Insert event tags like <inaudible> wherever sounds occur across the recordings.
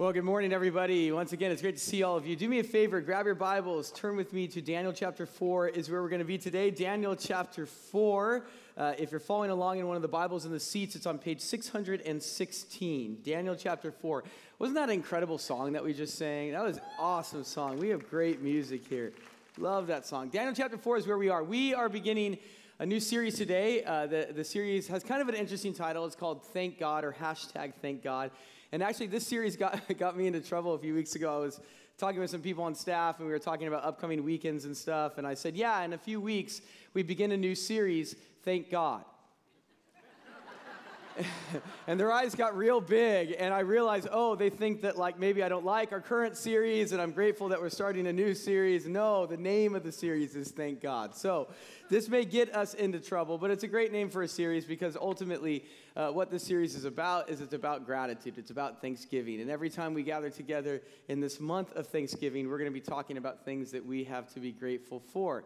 Well, good morning, everybody. Once again, it's great to see all of you. Do me a favor, grab your Bibles, turn with me to Daniel chapter 4, is where we're going to be today. Daniel chapter 4. Uh, if you're following along in one of the Bibles in the seats, it's on page 616. Daniel chapter 4. Wasn't that an incredible song that we just sang? That was an awesome song. We have great music here. Love that song. Daniel chapter 4 is where we are. We are beginning a new series today. Uh, the, the series has kind of an interesting title. It's called Thank God or hashtag Thank God. And actually, this series got, <laughs> got me into trouble a few weeks ago. I was talking with some people on staff, and we were talking about upcoming weekends and stuff. And I said, Yeah, in a few weeks, we begin a new series, Thank God. <laughs> and their eyes got real big and i realized oh they think that like maybe i don't like our current series and i'm grateful that we're starting a new series no the name of the series is thank god so this may get us into trouble but it's a great name for a series because ultimately uh, what this series is about is it's about gratitude it's about thanksgiving and every time we gather together in this month of thanksgiving we're going to be talking about things that we have to be grateful for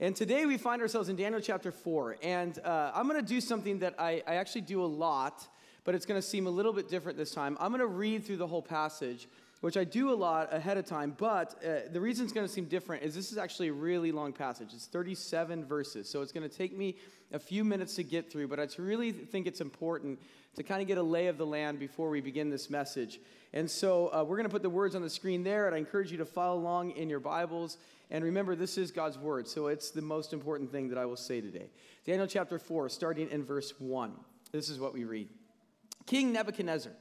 and today we find ourselves in Daniel chapter 4. And uh, I'm going to do something that I, I actually do a lot, but it's going to seem a little bit different this time. I'm going to read through the whole passage, which I do a lot ahead of time. But uh, the reason it's going to seem different is this is actually a really long passage. It's 37 verses. So it's going to take me a few minutes to get through. But I really think it's important to kind of get a lay of the land before we begin this message. And so uh, we're going to put the words on the screen there. And I encourage you to follow along in your Bibles. And remember, this is God's word, so it's the most important thing that I will say today. Daniel chapter 4, starting in verse 1. This is what we read King Nebuchadnezzar,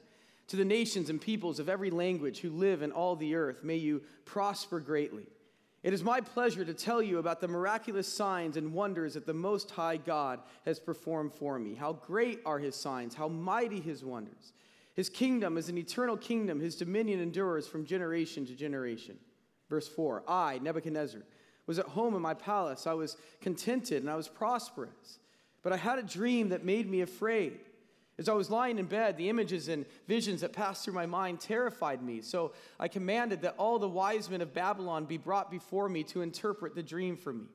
to the nations and peoples of every language who live in all the earth, may you prosper greatly. It is my pleasure to tell you about the miraculous signs and wonders that the Most High God has performed for me. How great are his signs, how mighty his wonders. His kingdom is an eternal kingdom, his dominion endures from generation to generation. Verse 4 I, Nebuchadnezzar, was at home in my palace. I was contented and I was prosperous. But I had a dream that made me afraid. As I was lying in bed, the images and visions that passed through my mind terrified me. So I commanded that all the wise men of Babylon be brought before me to interpret the dream for me.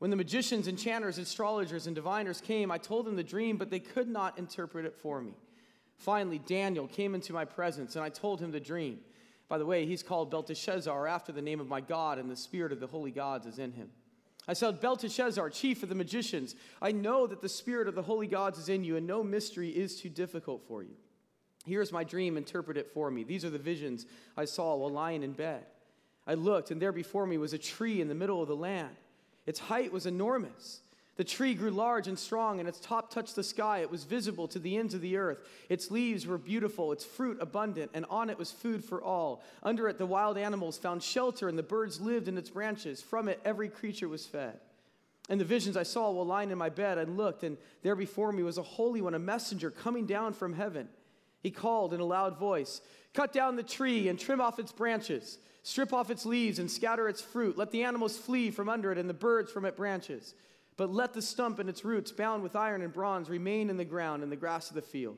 When the magicians, enchanters, astrologers, and diviners came, I told them the dream, but they could not interpret it for me. Finally, Daniel came into my presence, and I told him the dream. By the way, he's called Belteshazzar after the name of my God, and the spirit of the holy gods is in him. I said, Belteshazzar, chief of the magicians, I know that the spirit of the holy gods is in you, and no mystery is too difficult for you. Here's my dream, interpret it for me. These are the visions I saw while lying in bed. I looked, and there before me was a tree in the middle of the land. Its height was enormous the tree grew large and strong, and its top touched the sky. It was visible to the ends of the earth. Its leaves were beautiful, its fruit abundant, and on it was food for all. Under it, the wild animals found shelter, and the birds lived in its branches. From it, every creature was fed. And the visions I saw while lying in my bed, I looked, and there before me was a holy one, a messenger coming down from heaven. He called in a loud voice Cut down the tree and trim off its branches, strip off its leaves and scatter its fruit. Let the animals flee from under it and the birds from its branches. But let the stump and its roots, bound with iron and bronze, remain in the ground in the grass of the field.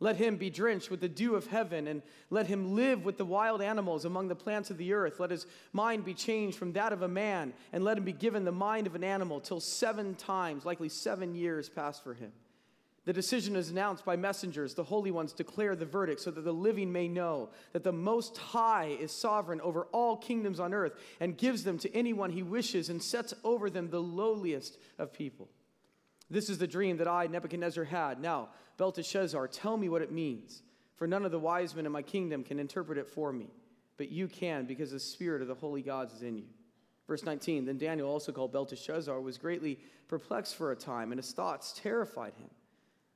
Let him be drenched with the dew of heaven, and let him live with the wild animals among the plants of the earth. Let his mind be changed from that of a man, and let him be given the mind of an animal, till seven times, likely seven years, pass for him. The decision is announced by messengers. The holy ones declare the verdict so that the living may know that the Most High is sovereign over all kingdoms on earth and gives them to anyone he wishes and sets over them the lowliest of people. This is the dream that I, Nebuchadnezzar, had. Now, Belteshazzar, tell me what it means, for none of the wise men in my kingdom can interpret it for me, but you can because the spirit of the holy gods is in you. Verse 19 Then Daniel, also called Belteshazzar, was greatly perplexed for a time, and his thoughts terrified him.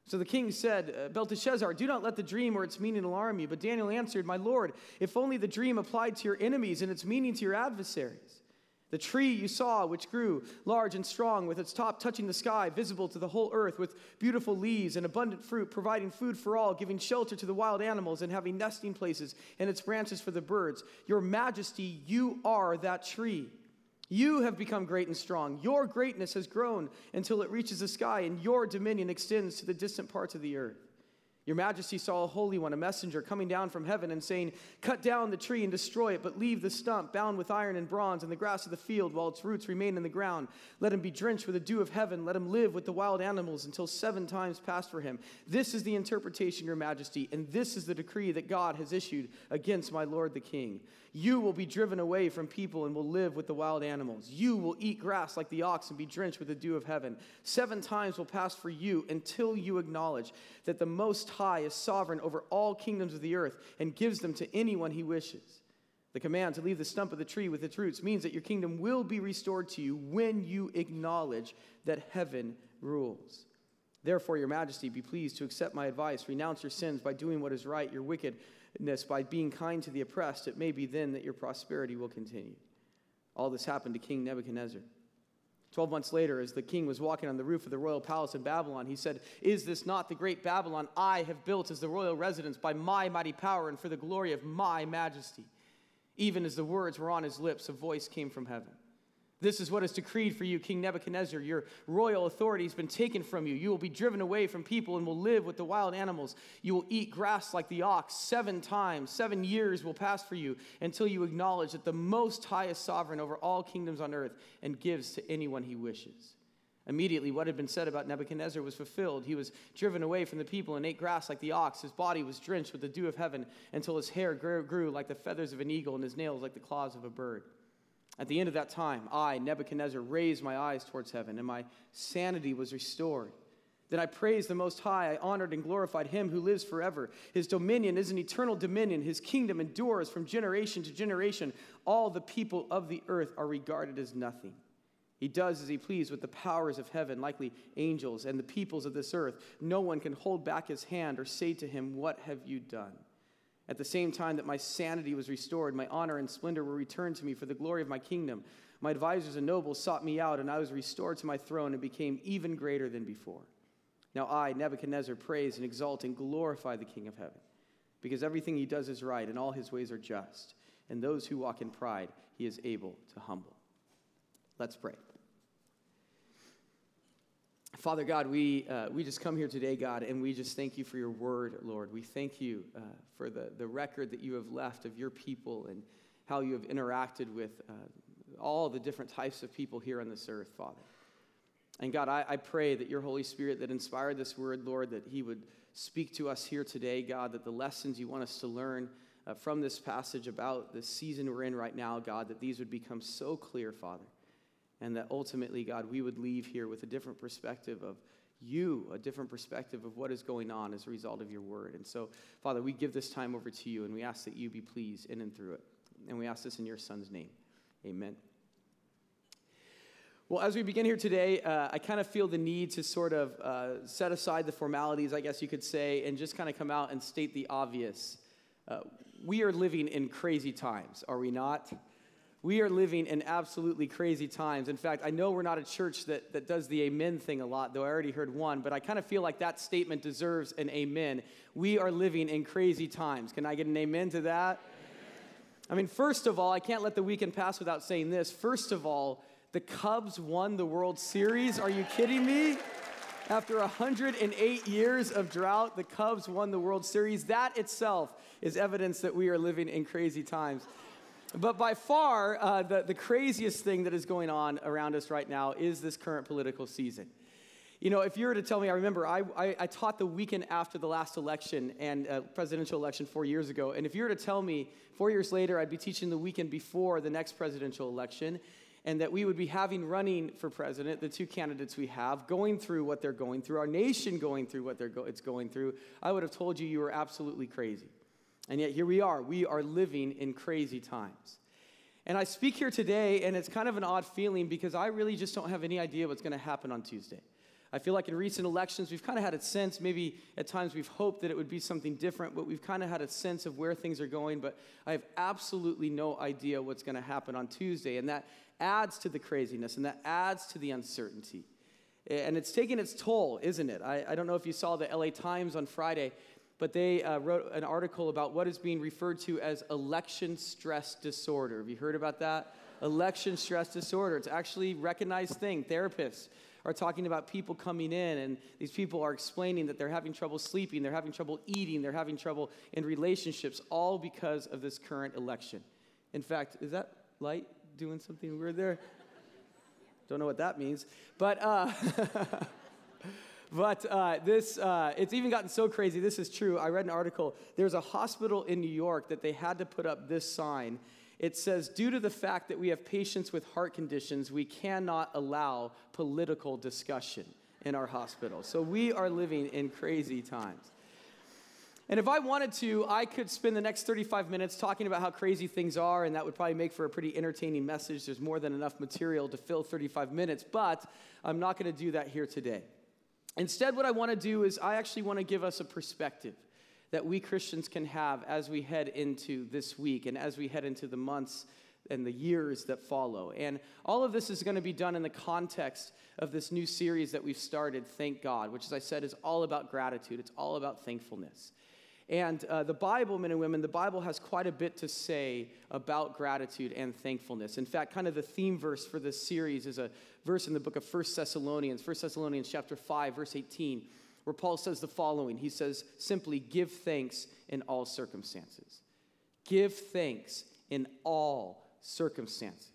So the king said, uh, Belteshazzar, do not let the dream or its meaning alarm you. But Daniel answered, My lord, if only the dream applied to your enemies and its meaning to your adversaries. The tree you saw, which grew large and strong, with its top touching the sky, visible to the whole earth, with beautiful leaves and abundant fruit, providing food for all, giving shelter to the wild animals, and having nesting places and its branches for the birds. Your majesty, you are that tree. You have become great and strong. Your greatness has grown until it reaches the sky, and your dominion extends to the distant parts of the earth. Your majesty saw a holy one, a messenger, coming down from heaven and saying, Cut down the tree and destroy it, but leave the stump bound with iron and bronze and the grass of the field while its roots remain in the ground. Let him be drenched with the dew of heaven. Let him live with the wild animals until seven times pass for him. This is the interpretation, your majesty, and this is the decree that God has issued against my lord the king. You will be driven away from people and will live with the wild animals. You will eat grass like the ox and be drenched with the dew of heaven. Seven times will pass for you until you acknowledge that the Most High is sovereign over all kingdoms of the earth and gives them to anyone he wishes. The command to leave the stump of the tree with its roots means that your kingdom will be restored to you when you acknowledge that heaven rules. Therefore, your majesty, be pleased to accept my advice. Renounce your sins by doing what is right, your wickedness by being kind to the oppressed, it may be then that your prosperity will continue. All this happened to King Nebuchadnezzar. Twelve months later, as the king was walking on the roof of the royal palace in Babylon, he said, Is this not the great Babylon I have built as the royal residence by my mighty power and for the glory of my majesty? Even as the words were on his lips, a voice came from heaven. This is what is decreed for you, King Nebuchadnezzar. Your royal authority has been taken from you. You will be driven away from people and will live with the wild animals. You will eat grass like the ox seven times. Seven years will pass for you until you acknowledge that the Most High is sovereign over all kingdoms on earth and gives to anyone he wishes. Immediately, what had been said about Nebuchadnezzar was fulfilled. He was driven away from the people and ate grass like the ox. His body was drenched with the dew of heaven until his hair grew, grew like the feathers of an eagle and his nails like the claws of a bird. At the end of that time, I, Nebuchadnezzar, raised my eyes towards heaven, and my sanity was restored. Then I praised the Most High. I honored and glorified him who lives forever. His dominion is an eternal dominion. His kingdom endures from generation to generation. All the people of the earth are regarded as nothing. He does as he pleases with the powers of heaven, likely angels and the peoples of this earth. No one can hold back his hand or say to him, What have you done? At the same time that my sanity was restored, my honor and splendor were returned to me for the glory of my kingdom. My advisors and nobles sought me out, and I was restored to my throne and became even greater than before. Now I, Nebuchadnezzar, praise and exalt and glorify the King of heaven, because everything he does is right, and all his ways are just, and those who walk in pride he is able to humble. Let's pray. Father God, we, uh, we just come here today, God, and we just thank you for your word, Lord. We thank you uh, for the, the record that you have left of your people and how you have interacted with uh, all the different types of people here on this earth, Father. And God, I, I pray that your Holy Spirit that inspired this word, Lord, that he would speak to us here today, God, that the lessons you want us to learn uh, from this passage about the season we're in right now, God, that these would become so clear, Father and that ultimately, God, we would leave here with a different perspective of you, a different perspective of what is going on as a result of your word. And so, Father, we give this time over to you and we ask that you be pleased in and through it. And we ask this in your son's name. Amen. Well, as we begin here today, uh, I kind of feel the need to sort of uh, set aside the formalities, I guess you could say, and just kind of come out and state the obvious. Uh, we are living in crazy times, are we not? We are living in absolutely crazy times. In fact, I know we're not a church that, that does the amen thing a lot, though I already heard one, but I kind of feel like that statement deserves an amen. We are living in crazy times. Can I get an amen to that? I mean, first of all, I can't let the weekend pass without saying this. First of all, the Cubs won the World Series. Are you kidding me? After 108 years of drought, the Cubs won the World Series. That itself is evidence that we are living in crazy times. But by far, uh, the, the craziest thing that is going on around us right now is this current political season. You know, if you were to tell me, I remember I, I, I taught the weekend after the last election and uh, presidential election four years ago. And if you were to tell me four years later I'd be teaching the weekend before the next presidential election, and that we would be having running for president the two candidates we have going through what they're going through, our nation going through what they're go- it's going through, I would have told you you were absolutely crazy. And yet here we are. We are living in crazy times. And I speak here today, and it's kind of an odd feeling because I really just don't have any idea what's going to happen on Tuesday. I feel like in recent elections, we've kind of had a sense, maybe at times we've hoped that it would be something different, but we've kind of had a sense of where things are going. But I have absolutely no idea what's going to happen on Tuesday. And that adds to the craziness and that adds to the uncertainty. And it's taking its toll, isn't it? I, I don't know if you saw the LA Times on Friday but they uh, wrote an article about what is being referred to as election stress disorder. Have you heard about that? Election stress disorder. It's actually a recognized thing. Therapists are talking about people coming in, and these people are explaining that they're having trouble sleeping, they're having trouble eating, they're having trouble in relationships, all because of this current election. In fact, is that light doing something weird there? Don't know what that means. But, uh, <laughs> but uh, this, uh, it's even gotten so crazy. This is true. I read an article. There's a hospital in New York that they had to put up this sign. It says, due to the fact that we have patients with heart conditions, we cannot allow political discussion in our hospital. So we are living in crazy times. And if I wanted to, I could spend the next 35 minutes talking about how crazy things are, and that would probably make for a pretty entertaining message. There's more than enough material to fill 35 minutes, but I'm not going to do that here today. Instead, what I want to do is I actually want to give us a perspective that we Christians can have as we head into this week and as we head into the months and the years that follow. And all of this is going to be done in the context of this new series that we've started, Thank God, which, as I said, is all about gratitude, it's all about thankfulness. And uh, the Bible, men and women, the Bible has quite a bit to say about gratitude and thankfulness. In fact, kind of the theme verse for this series is a verse in the book of 1 Thessalonians, 1 Thessalonians chapter 5, verse 18, where Paul says the following. He says, simply, give thanks in all circumstances. Give thanks in all circumstances.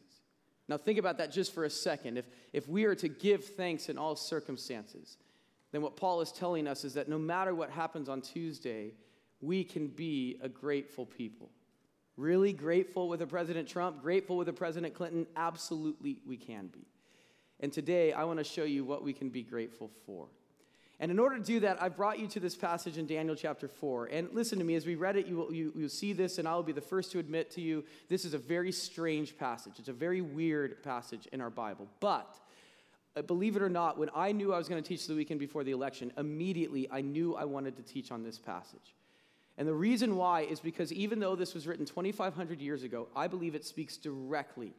Now, think about that just for a second. If, if we are to give thanks in all circumstances, then what Paul is telling us is that no matter what happens on Tuesday, we can be a grateful people. Really grateful with a President Trump, grateful with a President Clinton? Absolutely, we can be. And today, I want to show you what we can be grateful for. And in order to do that, I've brought you to this passage in Daniel chapter 4. And listen to me, as we read it, you will, you, you'll see this, and I will be the first to admit to you this is a very strange passage. It's a very weird passage in our Bible. But uh, believe it or not, when I knew I was going to teach the weekend before the election, immediately I knew I wanted to teach on this passage. And the reason why is because even though this was written 2,500 years ago, I believe it speaks directly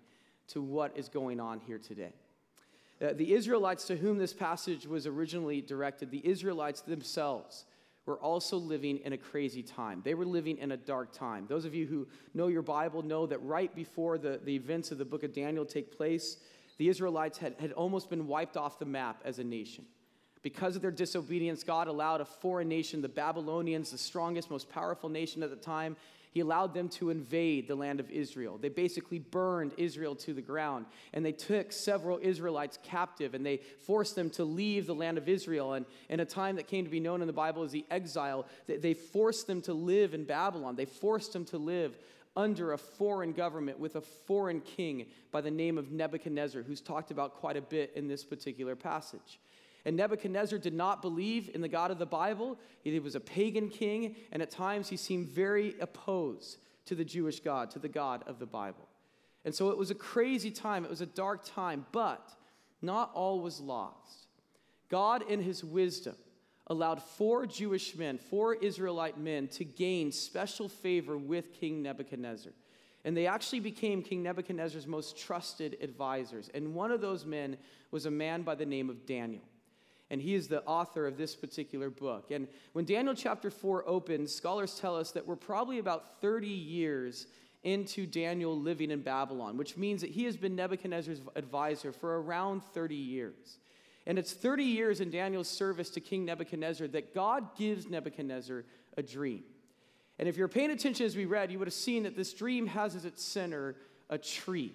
to what is going on here today. Uh, the Israelites to whom this passage was originally directed, the Israelites themselves were also living in a crazy time. They were living in a dark time. Those of you who know your Bible know that right before the, the events of the book of Daniel take place, the Israelites had, had almost been wiped off the map as a nation. Because of their disobedience, God allowed a foreign nation, the Babylonians, the strongest, most powerful nation at the time, he allowed them to invade the land of Israel. They basically burned Israel to the ground, and they took several Israelites captive, and they forced them to leave the land of Israel. And in a time that came to be known in the Bible as the exile, they forced them to live in Babylon. They forced them to live under a foreign government with a foreign king by the name of Nebuchadnezzar, who's talked about quite a bit in this particular passage. And Nebuchadnezzar did not believe in the God of the Bible. He was a pagan king, and at times he seemed very opposed to the Jewish God, to the God of the Bible. And so it was a crazy time, it was a dark time, but not all was lost. God, in his wisdom, allowed four Jewish men, four Israelite men, to gain special favor with King Nebuchadnezzar. And they actually became King Nebuchadnezzar's most trusted advisors. And one of those men was a man by the name of Daniel and he is the author of this particular book. And when Daniel chapter 4 opens, scholars tell us that we're probably about 30 years into Daniel living in Babylon, which means that he has been Nebuchadnezzar's advisor for around 30 years. And it's 30 years in Daniel's service to King Nebuchadnezzar that God gives Nebuchadnezzar a dream. And if you're paying attention as we read, you would have seen that this dream has as its center a tree.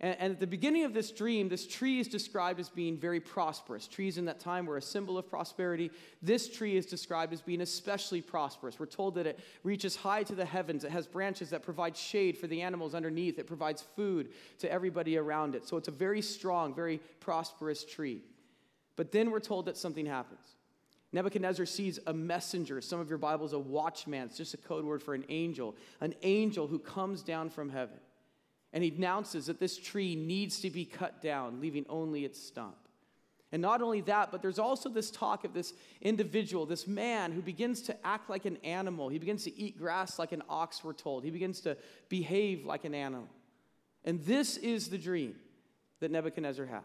And, and, at the beginning of this dream, this tree is described as being very prosperous. Trees in that time were a symbol of prosperity. This tree is described as being especially prosperous. We're told that it reaches high to the heavens. It has branches that provide shade for the animals underneath. It provides food to everybody around it. So it's a very strong, very prosperous tree. But then we're told that something happens. Nebuchadnezzar sees a messenger. Some of your Bibles, a watchman. It's just a code word for an angel. An angel who comes down from heaven. And he announces that this tree needs to be cut down, leaving only its stump. And not only that, but there's also this talk of this individual, this man who begins to act like an animal. He begins to eat grass like an ox, we're told. He begins to behave like an animal. And this is the dream that Nebuchadnezzar has.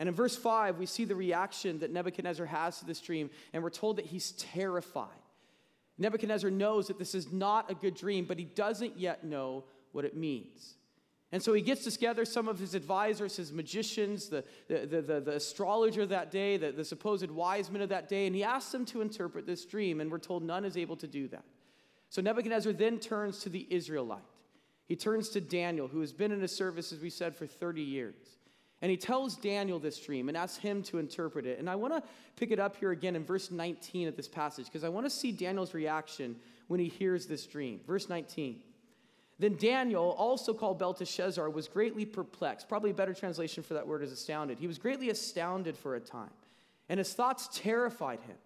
And in verse 5, we see the reaction that Nebuchadnezzar has to this dream, and we're told that he's terrified. Nebuchadnezzar knows that this is not a good dream, but he doesn't yet know what it means. And so he gets together some of his advisors, his magicians, the, the, the, the, astrologer that day, the, the supposed wise men of that day, and he asks them to interpret this dream, and we're told none is able to do that. So Nebuchadnezzar then turns to the Israelite. He turns to Daniel, who has been in his service, as we said, for 30 years. And he tells Daniel this dream and asks him to interpret it. And I want to pick it up here again in verse 19 of this passage, because I want to see Daniel's reaction when he hears this dream. Verse 19. Then Daniel, also called Belteshazzar, was greatly perplexed. Probably a better translation for that word is astounded. He was greatly astounded for a time, and his thoughts terrified him.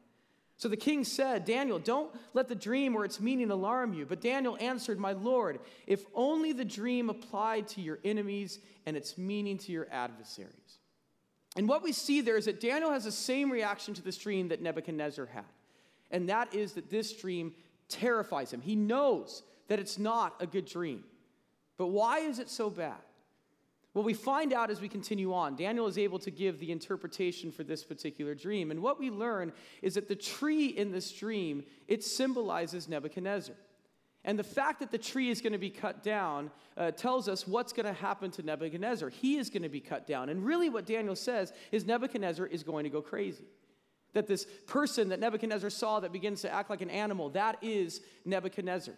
So the king said, Daniel, don't let the dream or its meaning alarm you. But Daniel answered, My Lord, if only the dream applied to your enemies and its meaning to your adversaries. And what we see there is that Daniel has the same reaction to this dream that Nebuchadnezzar had. And that is that this dream terrifies him. He knows that it's not a good dream. But why is it so bad? Well, we find out as we continue on. Daniel is able to give the interpretation for this particular dream. And what we learn is that the tree in this dream, it symbolizes Nebuchadnezzar. And the fact that the tree is going to be cut down uh, tells us what's going to happen to Nebuchadnezzar. He is going to be cut down. And really, what Daniel says is Nebuchadnezzar is going to go crazy. That this person that Nebuchadnezzar saw that begins to act like an animal, that is Nebuchadnezzar.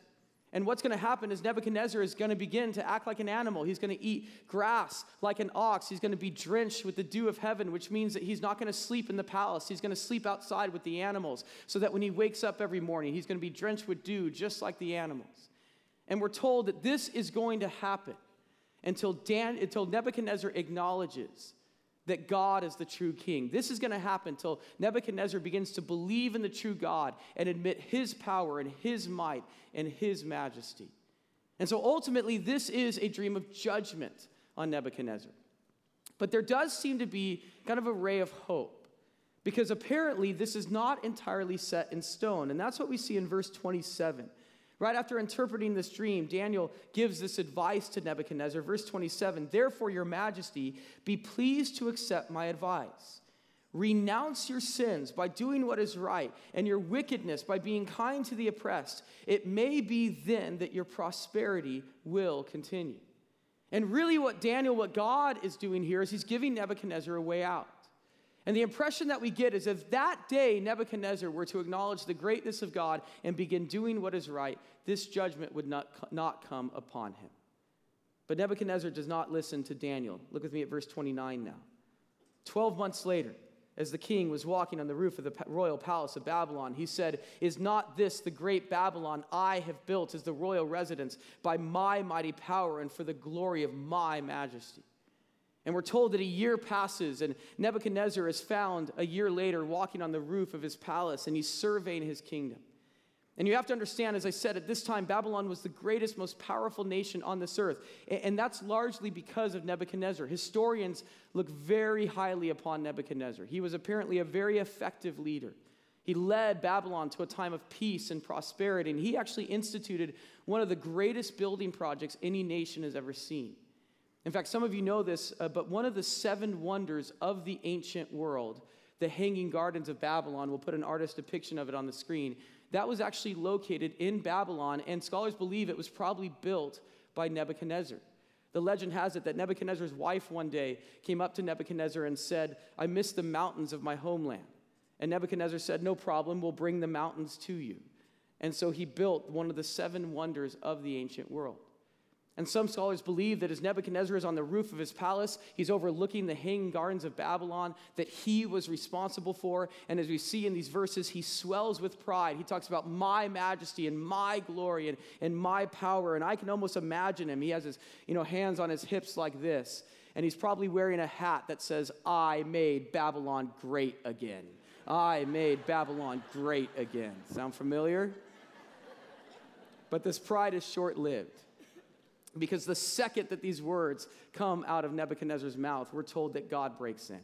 And what's going to happen is Nebuchadnezzar is going to begin to act like an animal. He's going to eat grass like an ox. He's going to be drenched with the dew of heaven, which means that he's not going to sleep in the palace. He's going to sleep outside with the animals so that when he wakes up every morning, he's going to be drenched with dew just like the animals. And we're told that this is going to happen until, Dan, until Nebuchadnezzar acknowledges that God is the true king. This is going to happen until Nebuchadnezzar begins to believe in the true God and admit his power and his might and his majesty. And so ultimately, this is a dream of judgment on Nebuchadnezzar. But there does seem to be kind of a ray of hope because apparently this is not entirely set in stone. And that's what we see in verse 27. Right after interpreting this dream, Daniel gives this advice to Nebuchadnezzar. Verse 27 Therefore, your majesty, be pleased to accept my advice. Renounce your sins by doing what is right, and your wickedness by being kind to the oppressed. It may be then that your prosperity will continue. And really, what Daniel, what God is doing here is he's giving Nebuchadnezzar a way out. And the impression that we get is if that day Nebuchadnezzar were to acknowledge the greatness of God and begin doing what is right, this judgment would not, not come upon him. But Nebuchadnezzar does not listen to Daniel. Look with me at verse 29 now. Twelve months later, as the king was walking on the roof of the royal palace of Babylon, he said, Is not this the great Babylon I have built as the royal residence by my mighty power and for the glory of my majesty? And we're told that a year passes, and Nebuchadnezzar is found a year later walking on the roof of his palace, and he's surveying his kingdom. And you have to understand, as I said, at this time, Babylon was the greatest, most powerful nation on this earth. And that's largely because of Nebuchadnezzar. Historians look very highly upon Nebuchadnezzar. He was apparently a very effective leader. He led Babylon to a time of peace and prosperity, and he actually instituted one of the greatest building projects any nation has ever seen. In fact, some of you know this, uh, but one of the seven wonders of the ancient world, the Hanging Gardens of Babylon, we'll put an artist depiction of it on the screen, that was actually located in Babylon, and scholars believe it was probably built by Nebuchadnezzar. The legend has it that Nebuchadnezzar's wife one day came up to Nebuchadnezzar and said, I miss the mountains of my homeland. And Nebuchadnezzar said, No problem, we'll bring the mountains to you. And so he built one of the seven wonders of the ancient world. And some scholars believe that as Nebuchadnezzar is on the roof of his palace, he's overlooking the hanging gardens of Babylon that he was responsible for. And as we see in these verses, he swells with pride. He talks about my majesty and my glory and, and my power. And I can almost imagine him. He has his you know, hands on his hips like this. And he's probably wearing a hat that says, I made Babylon great again. I made Babylon great again. Sound familiar? But this pride is short lived. Because the second that these words come out of Nebuchadnezzar's mouth, we're told that God breaks in.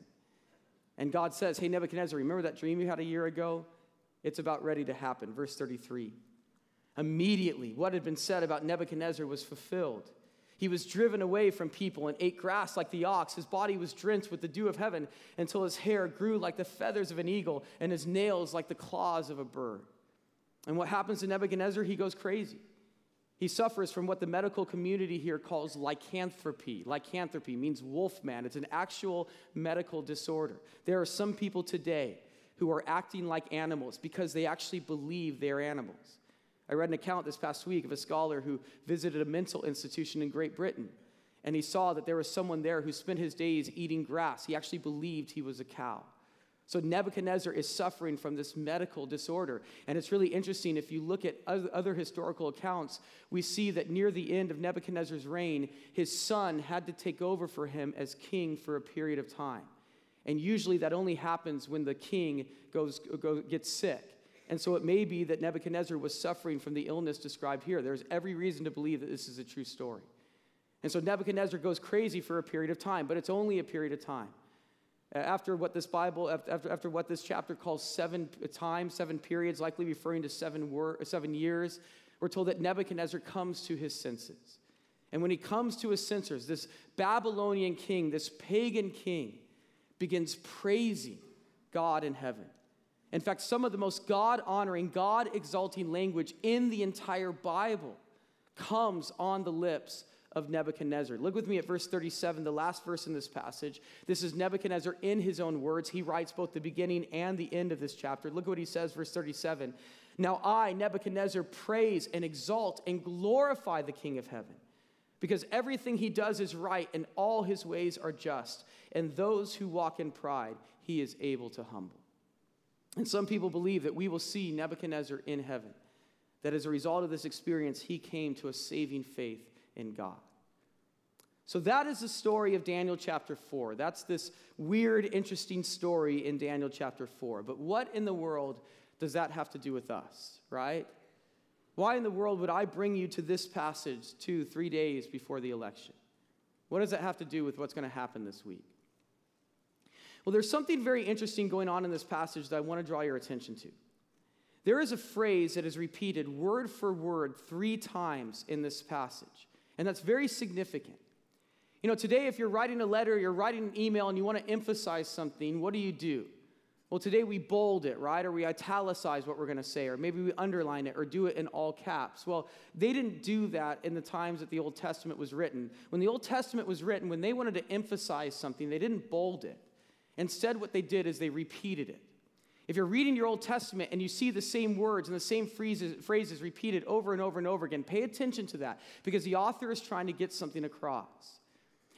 And God says, Hey, Nebuchadnezzar, remember that dream you had a year ago? It's about ready to happen. Verse 33. Immediately, what had been said about Nebuchadnezzar was fulfilled. He was driven away from people and ate grass like the ox. His body was drenched with the dew of heaven until his hair grew like the feathers of an eagle and his nails like the claws of a bird. And what happens to Nebuchadnezzar? He goes crazy. He suffers from what the medical community here calls lycanthropy. Lycanthropy means wolf man. It's an actual medical disorder. There are some people today who are acting like animals because they actually believe they're animals. I read an account this past week of a scholar who visited a mental institution in Great Britain, and he saw that there was someone there who spent his days eating grass. He actually believed he was a cow. So Nebuchadnezzar is suffering from this medical disorder. And it's really interesting. If you look at other historical accounts, we see that near the end of Nebuchadnezzar's reign, his son had to take over for him as king for a period of time. And usually that only happens when the king goes, goes, gets sick. And so it may be that Nebuchadnezzar was suffering from the illness described here. There's every reason to believe that this is a true story. And so Nebuchadnezzar goes crazy for a period of time, but it's only a period of time. After what this Bible, after, after what this chapter calls seven times, seven periods, likely referring to seven, wor- seven years, we're told that Nebuchadnezzar comes to his senses. And when he comes to his senses, this Babylonian king, this pagan king, begins praising God in heaven. In fact, some of the most God honoring, God exalting language in the entire Bible comes on the lips of Nebuchadnezzar. Look with me at verse 37, the last verse in this passage. This is Nebuchadnezzar in his own words. He writes both the beginning and the end of this chapter. Look at what he says, verse 37. Now I, Nebuchadnezzar, praise and exalt and glorify the King of heaven, because everything he does is right and all his ways are just, and those who walk in pride he is able to humble. And some people believe that we will see Nebuchadnezzar in heaven, that as a result of this experience, he came to a saving faith in God. So that is the story of Daniel chapter 4. That's this weird, interesting story in Daniel chapter 4. But what in the world does that have to do with us, right? Why in the world would I bring you to this passage two, three days before the election? What does that have to do with what's going to happen this week? Well, there's something very interesting going on in this passage that I want to draw your attention to. There is a phrase that is repeated word for word three times in this passage. And that's very significant. You know, today, if you're writing a letter, you're writing an email, and you want to emphasize something, what do you do? Well, today we bold it, right? Or we italicize what we're going to say, or maybe we underline it, or do it in all caps. Well, they didn't do that in the times that the Old Testament was written. When the Old Testament was written, when they wanted to emphasize something, they didn't bold it. Instead, what they did is they repeated it. If you're reading your Old Testament and you see the same words and the same phrases, phrases repeated over and over and over again, pay attention to that because the author is trying to get something across.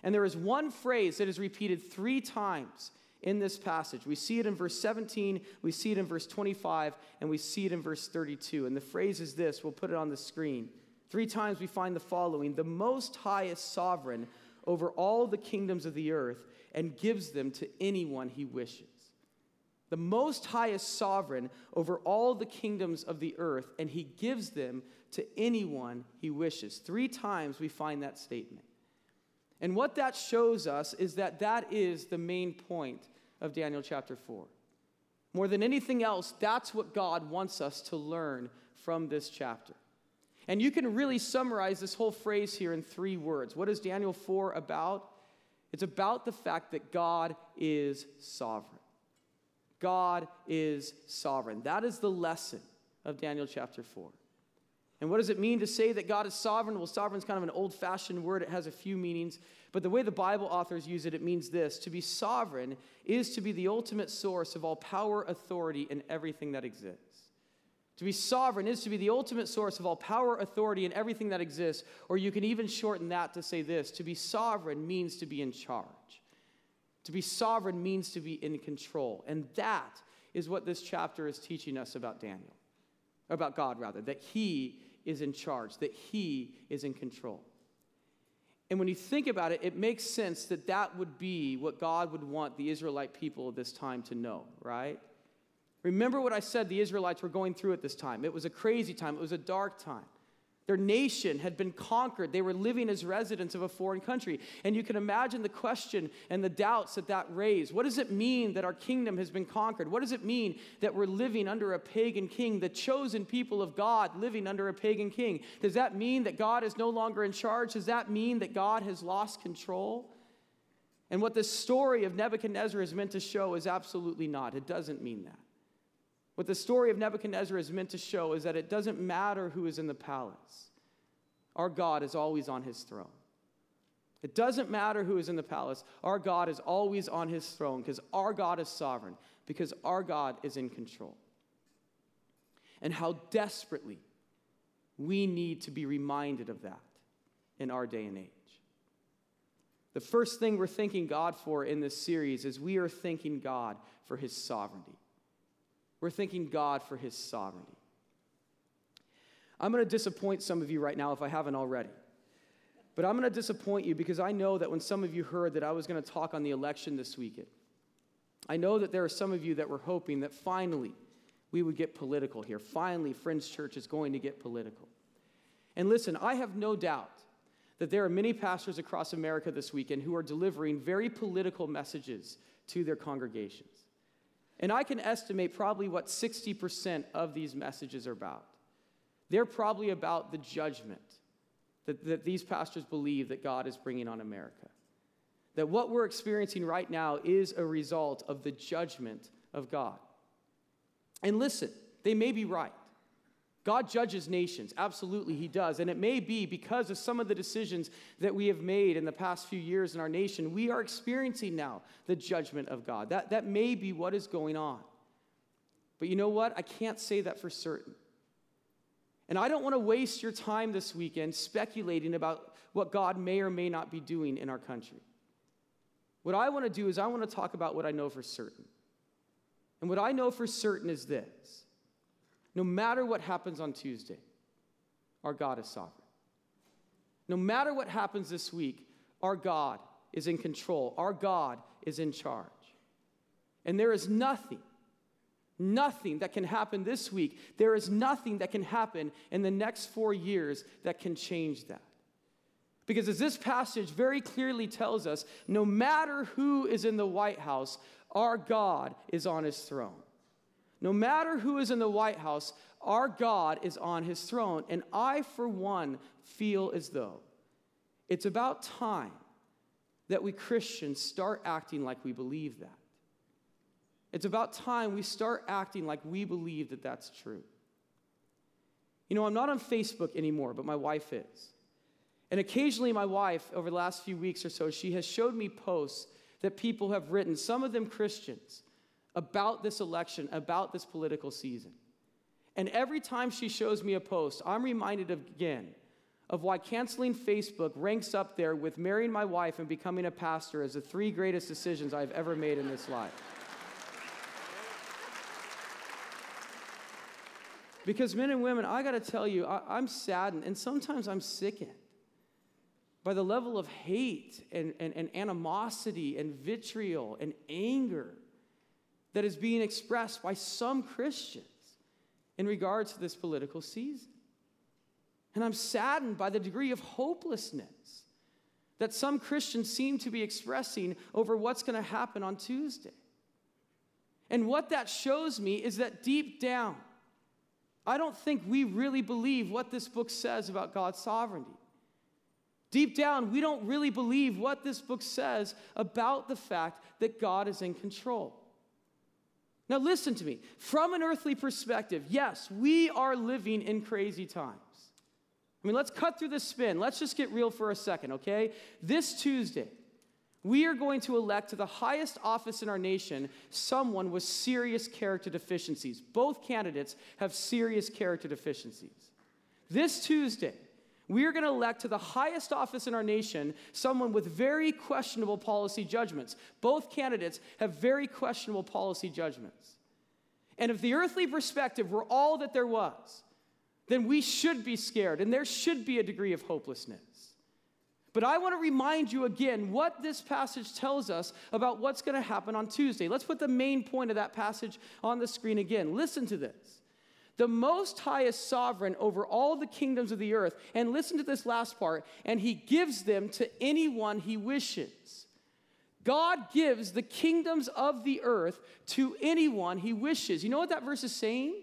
And there is one phrase that is repeated three times in this passage. We see it in verse 17, we see it in verse 25, and we see it in verse 32. And the phrase is this we'll put it on the screen. Three times we find the following The Most High is sovereign over all the kingdoms of the earth and gives them to anyone he wishes. The Most High is sovereign over all the kingdoms of the earth, and he gives them to anyone he wishes. Three times we find that statement. And what that shows us is that that is the main point of Daniel chapter 4. More than anything else, that's what God wants us to learn from this chapter. And you can really summarize this whole phrase here in three words. What is Daniel 4 about? It's about the fact that God is sovereign. God is sovereign. That is the lesson of Daniel chapter 4. And what does it mean to say that God is sovereign? Well, sovereign is kind of an old fashioned word, it has a few meanings. But the way the Bible authors use it, it means this To be sovereign is to be the ultimate source of all power, authority, and everything that exists. To be sovereign is to be the ultimate source of all power, authority, and everything that exists. Or you can even shorten that to say this To be sovereign means to be in charge. To be sovereign means to be in control. And that is what this chapter is teaching us about Daniel, about God, rather, that he is in charge, that he is in control. And when you think about it, it makes sense that that would be what God would want the Israelite people of this time to know, right? Remember what I said the Israelites were going through at this time. It was a crazy time, it was a dark time. Their nation had been conquered. They were living as residents of a foreign country. And you can imagine the question and the doubts that that raised. What does it mean that our kingdom has been conquered? What does it mean that we're living under a pagan king, the chosen people of God living under a pagan king? Does that mean that God is no longer in charge? Does that mean that God has lost control? And what this story of Nebuchadnezzar is meant to show is absolutely not. It doesn't mean that. What the story of Nebuchadnezzar is meant to show is that it doesn't matter who is in the palace. our God is always on his throne. It doesn't matter who is in the palace, our God is always on his throne because our God is sovereign, because our God is in control. And how desperately we need to be reminded of that in our day and age. The first thing we're thanking God for in this series is we are thanking God for his sovereignty. We're thanking God for his sovereignty. I'm going to disappoint some of you right now if I haven't already. But I'm going to disappoint you because I know that when some of you heard that I was going to talk on the election this weekend, I know that there are some of you that were hoping that finally we would get political here. Finally, Friends Church is going to get political. And listen, I have no doubt that there are many pastors across America this weekend who are delivering very political messages to their congregations. And I can estimate probably what 60% of these messages are about. They're probably about the judgment that, that these pastors believe that God is bringing on America. That what we're experiencing right now is a result of the judgment of God. And listen, they may be right. God judges nations. Absolutely, He does. And it may be because of some of the decisions that we have made in the past few years in our nation, we are experiencing now the judgment of God. That, that may be what is going on. But you know what? I can't say that for certain. And I don't want to waste your time this weekend speculating about what God may or may not be doing in our country. What I want to do is I want to talk about what I know for certain. And what I know for certain is this no matter what happens on Tuesday, our God is sovereign. No matter what happens this week, our God is in control, our God is in charge. And there is nothing, nothing that can happen this week, there is nothing that can happen in the next four years that can change that. Because as this passage very clearly tells us, no matter who is in the White House, our God is on his throne. No matter who is in the White House, our God is on his throne. And I, for one, feel as though it's about time that we Christians start acting like we believe that. It's about time we start acting like we believe that that's true. You know, I'm not on Facebook anymore, but my wife is. And occasionally, my wife, over the last few weeks or so, she has showed me posts that people have written, some of them Christians, about this election, about this political season. And every time she shows me a post, I'm reminded again of why canceling Facebook ranks up there with marrying my wife and becoming a pastor as the three greatest decisions I've ever made in this life. Because, men and women, I got to tell you, I, am saddened and sometimes I'm sickened by the level of hate and, and, and animosity and vitriol and anger that is being expressed by some Christians in regards to this political season. And I'm saddened by the degree of hopelessness that some Christians seem to be expressing over what's going to happen on Tuesday. And what that shows me is that deep down, I don't think we really believe what this book says about God's sovereignty. Deep down, we don't really believe what this book says about the fact that God is in control. Now, listen to me. From an earthly perspective, yes, we are living in crazy times. I mean, let's cut through the spin. Let's just get real for a second, okay? This Tuesday, we are going to elect to the highest office in our nation someone with serious character deficiencies. Both candidates have serious character deficiencies. This Tuesday, we are going to elect to the highest office in our nation someone with very questionable policy judgments. Both candidates have very questionable policy judgments. And if the earthly perspective were all that there was, then we should be scared and there should be a degree of hopelessness. But I want to remind you again what this passage tells us about what's going to happen on Tuesday. Let's put the main point of that passage on the screen again. Listen to this. The Most High is sovereign over all the kingdoms of the earth. And listen to this last part and he gives them to anyone he wishes. God gives the kingdoms of the earth to anyone he wishes. You know what that verse is saying?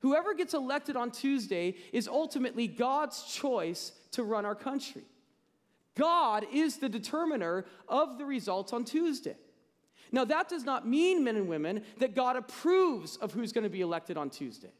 Whoever gets elected on Tuesday is ultimately God's choice to run our country. God is the determiner of the results on Tuesday. Now, that does not mean, men and women, that God approves of who's going to be elected on Tuesday.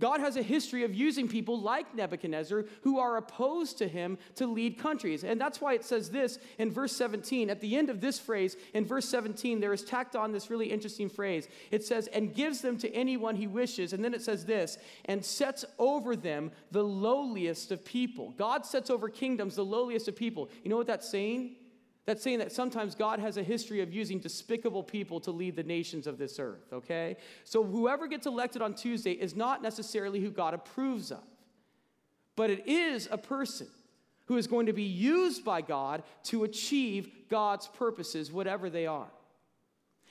God has a history of using people like Nebuchadnezzar who are opposed to him to lead countries. And that's why it says this in verse 17. At the end of this phrase, in verse 17, there is tacked on this really interesting phrase. It says, and gives them to anyone he wishes. And then it says this, and sets over them the lowliest of people. God sets over kingdoms the lowliest of people. You know what that's saying? That's saying that sometimes God has a history of using despicable people to lead the nations of this earth, okay? So whoever gets elected on Tuesday is not necessarily who God approves of, but it is a person who is going to be used by God to achieve God's purposes, whatever they are.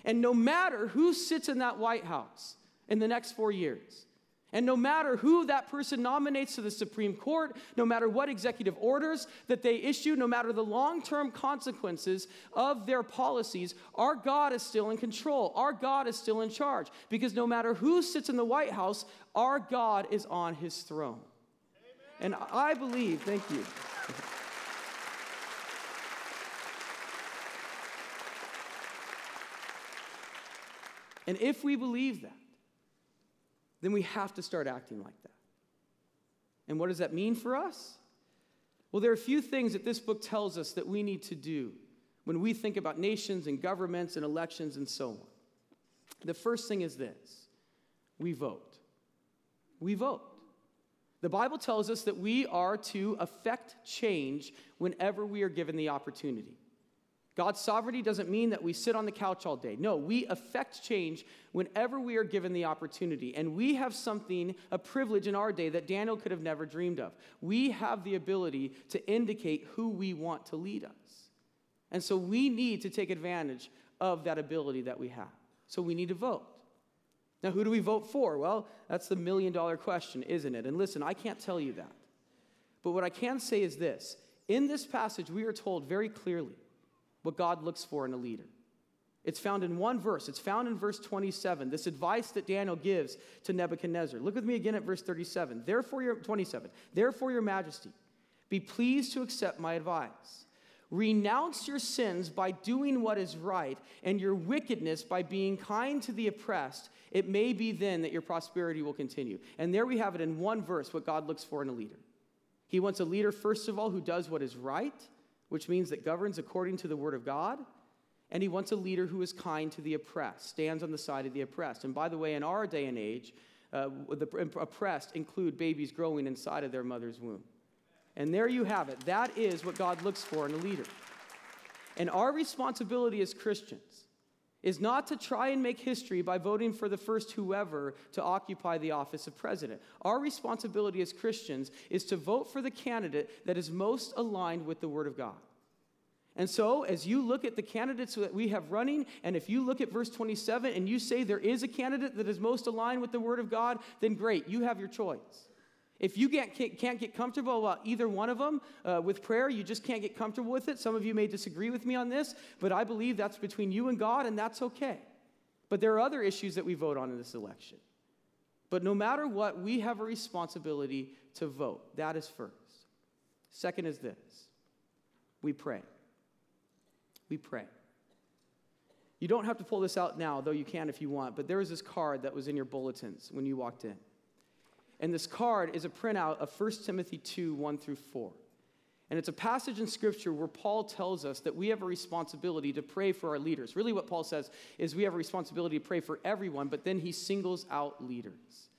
And no matter who sits in that White House in the next four years, and no matter who that person nominates to the Supreme Court, no matter what executive orders that they issue, no matter the long term consequences of their policies, our God is still in control. Our God is still in charge. Because no matter who sits in the White House, our God is on his throne. Amen. And I believe, thank you. and if we believe that, then we have to start acting like that. And what does that mean for us? Well, there are a few things that this book tells us that we need to do when we think about nations and governments and elections and so on. The first thing is this we vote. We vote. The Bible tells us that we are to affect change whenever we are given the opportunity. God's sovereignty doesn't mean that we sit on the couch all day. No, we affect change whenever we are given the opportunity. And we have something, a privilege in our day that Daniel could have never dreamed of. We have the ability to indicate who we want to lead us. And so we need to take advantage of that ability that we have. So we need to vote. Now, who do we vote for? Well, that's the million dollar question, isn't it? And listen, I can't tell you that. But what I can say is this in this passage, we are told very clearly what God looks for in a leader. It's found in one verse. It's found in verse 27, this advice that Daniel gives to Nebuchadnezzar. Look with me again at verse 37. Therefore, your 27. Therefore, your majesty, be pleased to accept my advice. Renounce your sins by doing what is right, and your wickedness by being kind to the oppressed. It may be then that your prosperity will continue. And there we have it in one verse what God looks for in a leader. He wants a leader, first of all, who does what is right which means that governs according to the word of God. And he wants a leader who is kind to the oppressed, stands on the side of the oppressed. And by the way, in our day and age, uh, the oppressed include babies growing inside of their mother's womb. And there you have it. That is what God looks for in a leader. And our responsibility as Christians is not to try and make history by voting for the first whoever to occupy the office of president. Our responsibility as Christians is to vote for the candidate that is most aligned with the Word of God. And so, as you look at the candidates that we have running, and if you look at verse 27 and you say there is a candidate that is most aligned with the Word of God, then great, you have your choice. If you can't, get comfortable about either one of them uh, with prayer, you just can't get comfortable with it. Some of you may disagree with me on this, but I believe that's between you and God, and that's okay. But there are other issues that we vote on in this election. But no matter what, we have a responsibility to vote. That is first. Second is this we pray. We pray. You don't have to pull this out now, though you can if you want, but there was this card that was in your bulletins when you walked in. And this card is a printout of 1 Timothy 2 1 through 4. And it's a passage in Scripture where Paul tells us that we have a responsibility to pray for our leaders. Really, what Paul says is we have a responsibility to pray for everyone, but then he singles out leaders.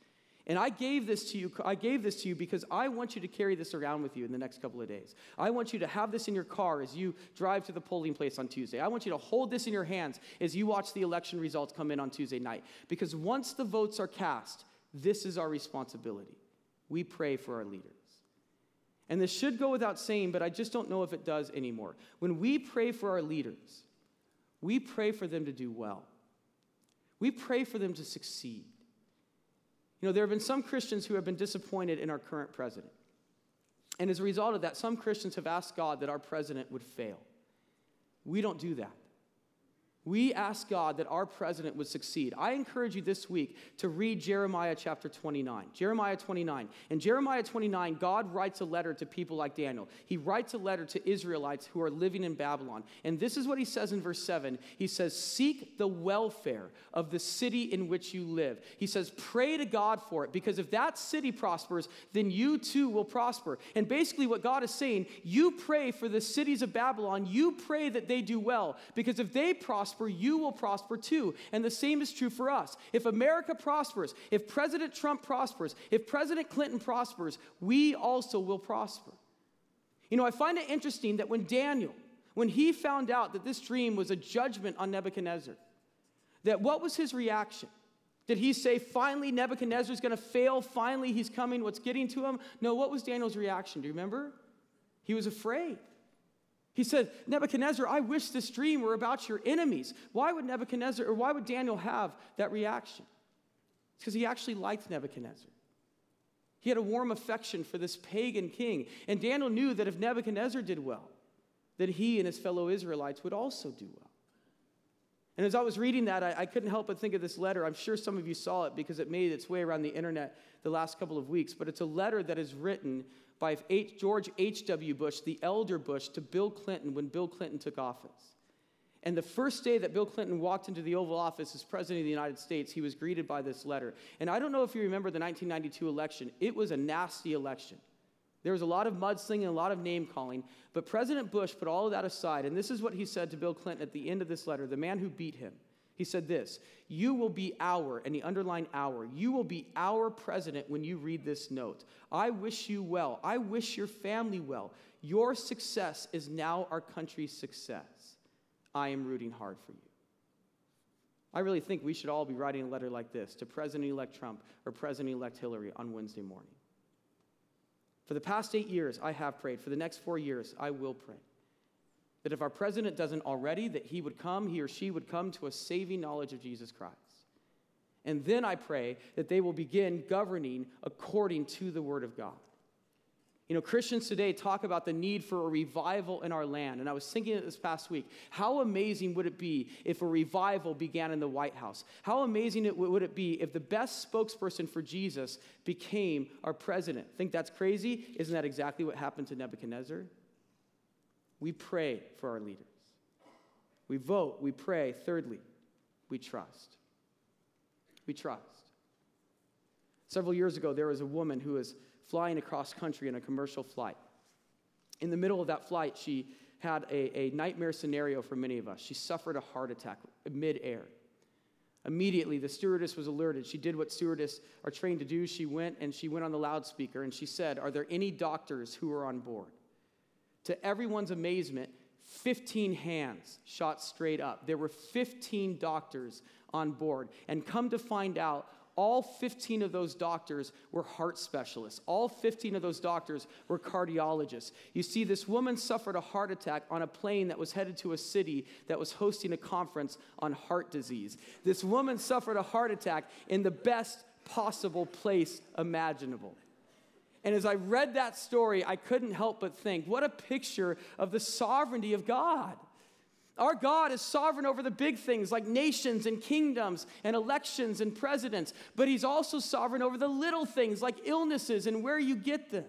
And I gave this to you, I gave this to you because I want you to carry this around with you in the next couple of days. I want you to have this in your car as you drive to the polling place on Tuesday. I want you to hold this in your hands as you watch the election results come in on Tuesday night. Because once the votes are cast, this is our responsibility. We pray for our leaders. And this should go without saying, but I just don't know if it does anymore. When we pray for our leaders, we pray for them to do well. We pray for them to succeed. You know, there have been some Christians who have been disappointed in our current president. And as a result of that, some Christians have asked God that our president would fail. We don't do that. We ask God that our president would succeed. I encourage you this week to read Jeremiah chapter 29. Jeremiah 29. In Jeremiah 29, God writes a letter to people like Daniel. He writes a letter to Israelites who are living in Babylon. And this is what he says in verse 7. He says, Seek the welfare of the city in which you live. He says, Pray to God for it, because if that city prospers, then you too will prosper. And basically, what God is saying, you pray for the cities of Babylon, you pray that they do well, because if they prosper, prosper, you will prosper too. And the same is true for us. If America prospers, if President Trump prospers, if President Clinton prospers, we also will prosper. You know, I find it interesting that when Daniel, when he found out that this dream was a judgment on Nebuchadnezzar, that what was his reaction? Did he say, finally, Nebuchadnezzar is going to fail? Finally, he's coming. What's getting to him? No, what was Daniel's reaction? Do you remember? He was afraid. He said, Nebuchadnezzar, I wish this dream were about your enemies. Why would Nebuchadnezzar, or why would Daniel have that reaction? It's because he actually liked Nebuchadnezzar. He had a warm affection for this pagan king. And Daniel knew that if Nebuchadnezzar did well, then he and his fellow Israelites would also do well. And as I was reading that, I, I, couldn't help but think of this letter. I'm sure some of you saw it because it made its way around the internet the last couple of weeks. But it's a letter that is written by H, George H.W. Bush, the elder Bush, to Bill Clinton when Bill Clinton took office. And the first day that Bill Clinton walked into the Oval Office as President of the United States, he was greeted by this letter. And I don't know if you remember the 1992 election, it was a nasty election. There was a lot of mudslinging a lot of name calling, but President Bush put all of that aside, and this is what he said to Bill Clinton at the end of this letter, the man who beat him. He said this You will be our, and he underlined our, you will be our president when you read this note. I wish you well. I wish your family well. Your success is now our country's success. I am rooting hard for you. I really think we should all be writing a letter like this to President elect Trump or President elect Hillary on Wednesday morning. For the past eight years, I have prayed. For the next four years, I will pray that if our president doesn't already, that he would come, he or she would come to a saving knowledge of Jesus Christ. And then I pray that they will begin governing according to the Word of God. You know, Christians today talk about the need for a revival in our land. And I was thinking this past week. How amazing would it be if a revival began in the White House? How amazing it would it be if the best spokesperson for Jesus became our president? Think that's crazy? Isn't that exactly what happened to Nebuchadnezzar? We pray for our leaders. We vote, we pray. Thirdly, we trust. We trust. Several years ago, there was a woman who was flying across country in a commercial flight. In the middle of that flight, she had a, a nightmare scenario for many of us. She suffered a heart attack mid-air. Immediately, the stewardess was alerted. She did what stewardess are trained to do. She went and she went on the loudspeaker and she said, Are there any doctors who are on board? To everyone's amazement, 15 hands shot straight up. There were 15 doctors on board. And come to find out, all 15 of those doctors were heart specialists. All 15 of those doctors were cardiologists. You see, this woman suffered a heart attack on a plane that was headed to a city that was hosting a conference on heart disease. This woman suffered a heart attack in the best possible place imaginable. And as I read that story, I couldn't help but think, what a picture of the sovereignty of God. Our God is sovereign over the big things like nations and kingdoms and elections and presidents, but He's also sovereign over the little things like illnesses and where you get them.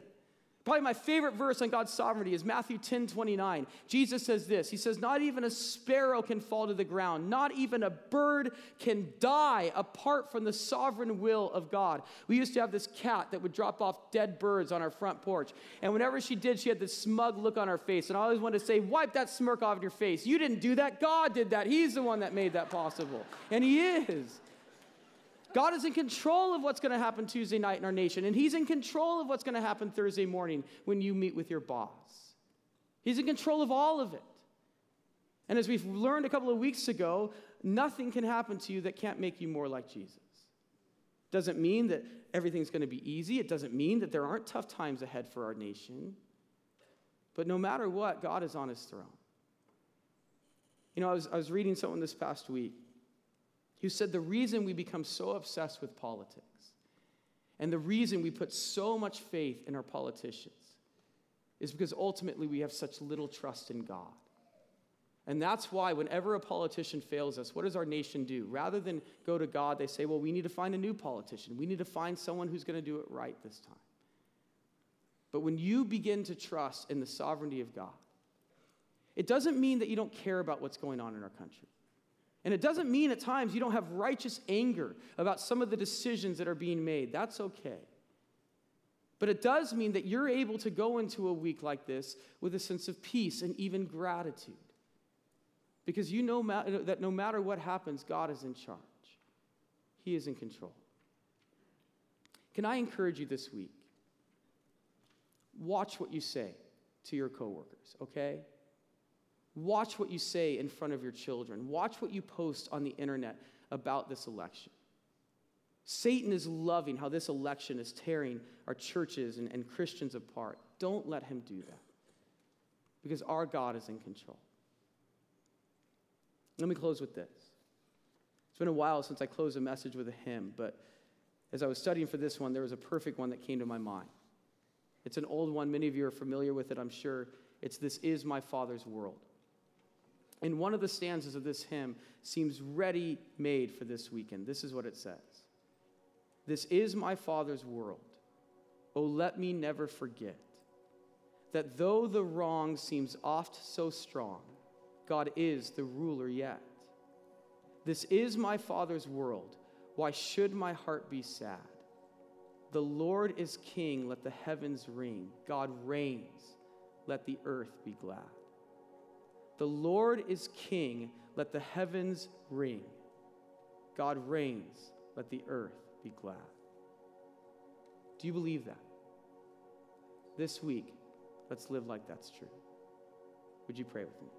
Probably my favorite verse on God's sovereignty is Matthew 10 29. Jesus says this He says, Not even a sparrow can fall to the ground, not even a bird can die apart from the sovereign will of God. We used to have this cat that would drop off dead birds on our front porch. And whenever she did, she had this smug look on her face. And I always wanted to say, Wipe that smirk off your face. You didn't do that. God did that. He's the one that made that possible. And He is. God is in control of what's going to happen Tuesday night in our nation, and He's in control of what's going to happen Thursday morning when you meet with your boss. He's in control of all of it. And as we've learned a couple of weeks ago, nothing can happen to you that can't make you more like Jesus. Doesn't mean that everything's going to be easy. It doesn't mean that there aren't tough times ahead for our nation. But no matter what, God is on his throne. You know, I was, I was reading someone this past week who said the reason we become so obsessed with politics and the reason we put so much faith in our politicians is because ultimately we have such little trust in God. And that's why, whenever a politician fails us, what does our nation do? Rather than go to God, they say, well, we need to find a new politician. We need to find someone who's going to do it right this time. But when you begin to trust in the sovereignty of God, it doesn't mean that you don't care about what's going on in our country. And it doesn't mean at times you don't have righteous anger about some of the decisions that are being made. That's okay. But it does mean that you're able to go into a week like this with a sense of peace and even gratitude. Because you know that no matter what happens, God is in charge, He is in control. Can I encourage you this week? Watch what you say to your coworkers, okay? Watch what you say in front of your children. Watch what you post on the internet about this election. Satan is loving how this election is tearing our churches and, and Christians apart. Don't let him do that because our God is in control. Let me close with this. It's been a while since I closed a message with a hymn, but as I was studying for this one, there was a perfect one that came to my mind. It's an old one. Many of you are familiar with it, I'm sure. It's This Is My Father's World. And one of the stanzas of this hymn seems ready made for this weekend. This is what it says This is my Father's world. Oh, let me never forget that though the wrong seems oft so strong, God is the ruler yet. This is my Father's world. Why should my heart be sad? The Lord is king, let the heavens ring. God reigns, let the earth be glad. The Lord is king, let the heavens ring. God reigns, let the earth be glad. Do you believe that? This week, let's live like that's true. Would you pray with me?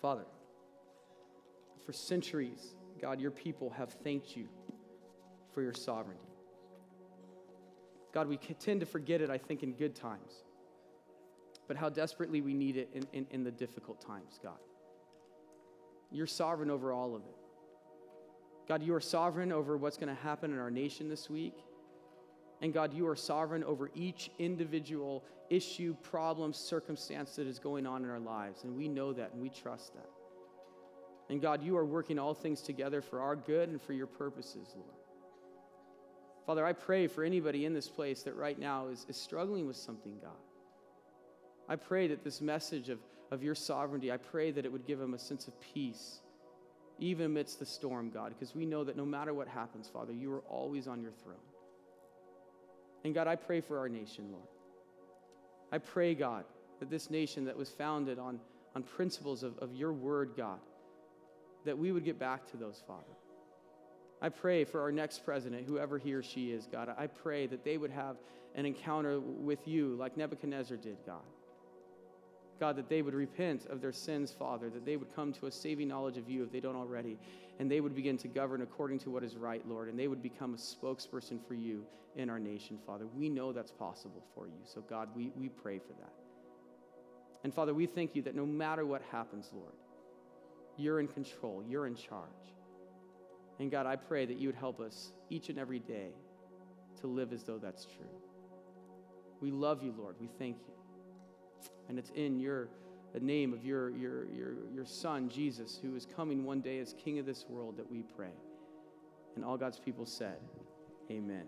Father, for centuries, God, your people have thanked you for your sovereignty. God, we tend to forget it, I think, in good times, but how desperately we need it in, in, in the difficult times, God. You're sovereign over all of it. God, you are sovereign over what's going to happen in our nation this week. And God, you are sovereign over each individual issue, problem, circumstance that is going on in our lives. And we know that and we trust that. And God, you are working all things together for our good and for your purposes, Lord. Father, I pray for anybody in this place that right now is, is struggling with something, God. I pray that this message of, of your sovereignty, I pray that it would give them a sense of peace, even amidst the storm, God, because we know that no matter what happens, Father, you are always on your throne. And God, I pray for our nation, Lord. I pray, God, that this nation that was founded on, on principles of, of your word, God, that we would get back to those, Father. I pray for our next president, whoever he or she is, God. I pray that they would have an encounter with you like Nebuchadnezzar did, God. God, that they would repent of their sins, Father, that they would come to a saving knowledge of you if they don't already, and they would begin to govern according to what is right, Lord, and they would become a spokesperson for you in our nation, Father. We know that's possible for you. So, God, we, we pray for that. And, Father, we thank you that no matter what happens, Lord, you're in control, you're in charge. And God, I pray that you would help us each and every day to live as though that's true. We love you, Lord. We thank you. And it's in your the name of your, your, your, your son, Jesus, who is coming one day as King of this world, that we pray. And all God's people said, Amen.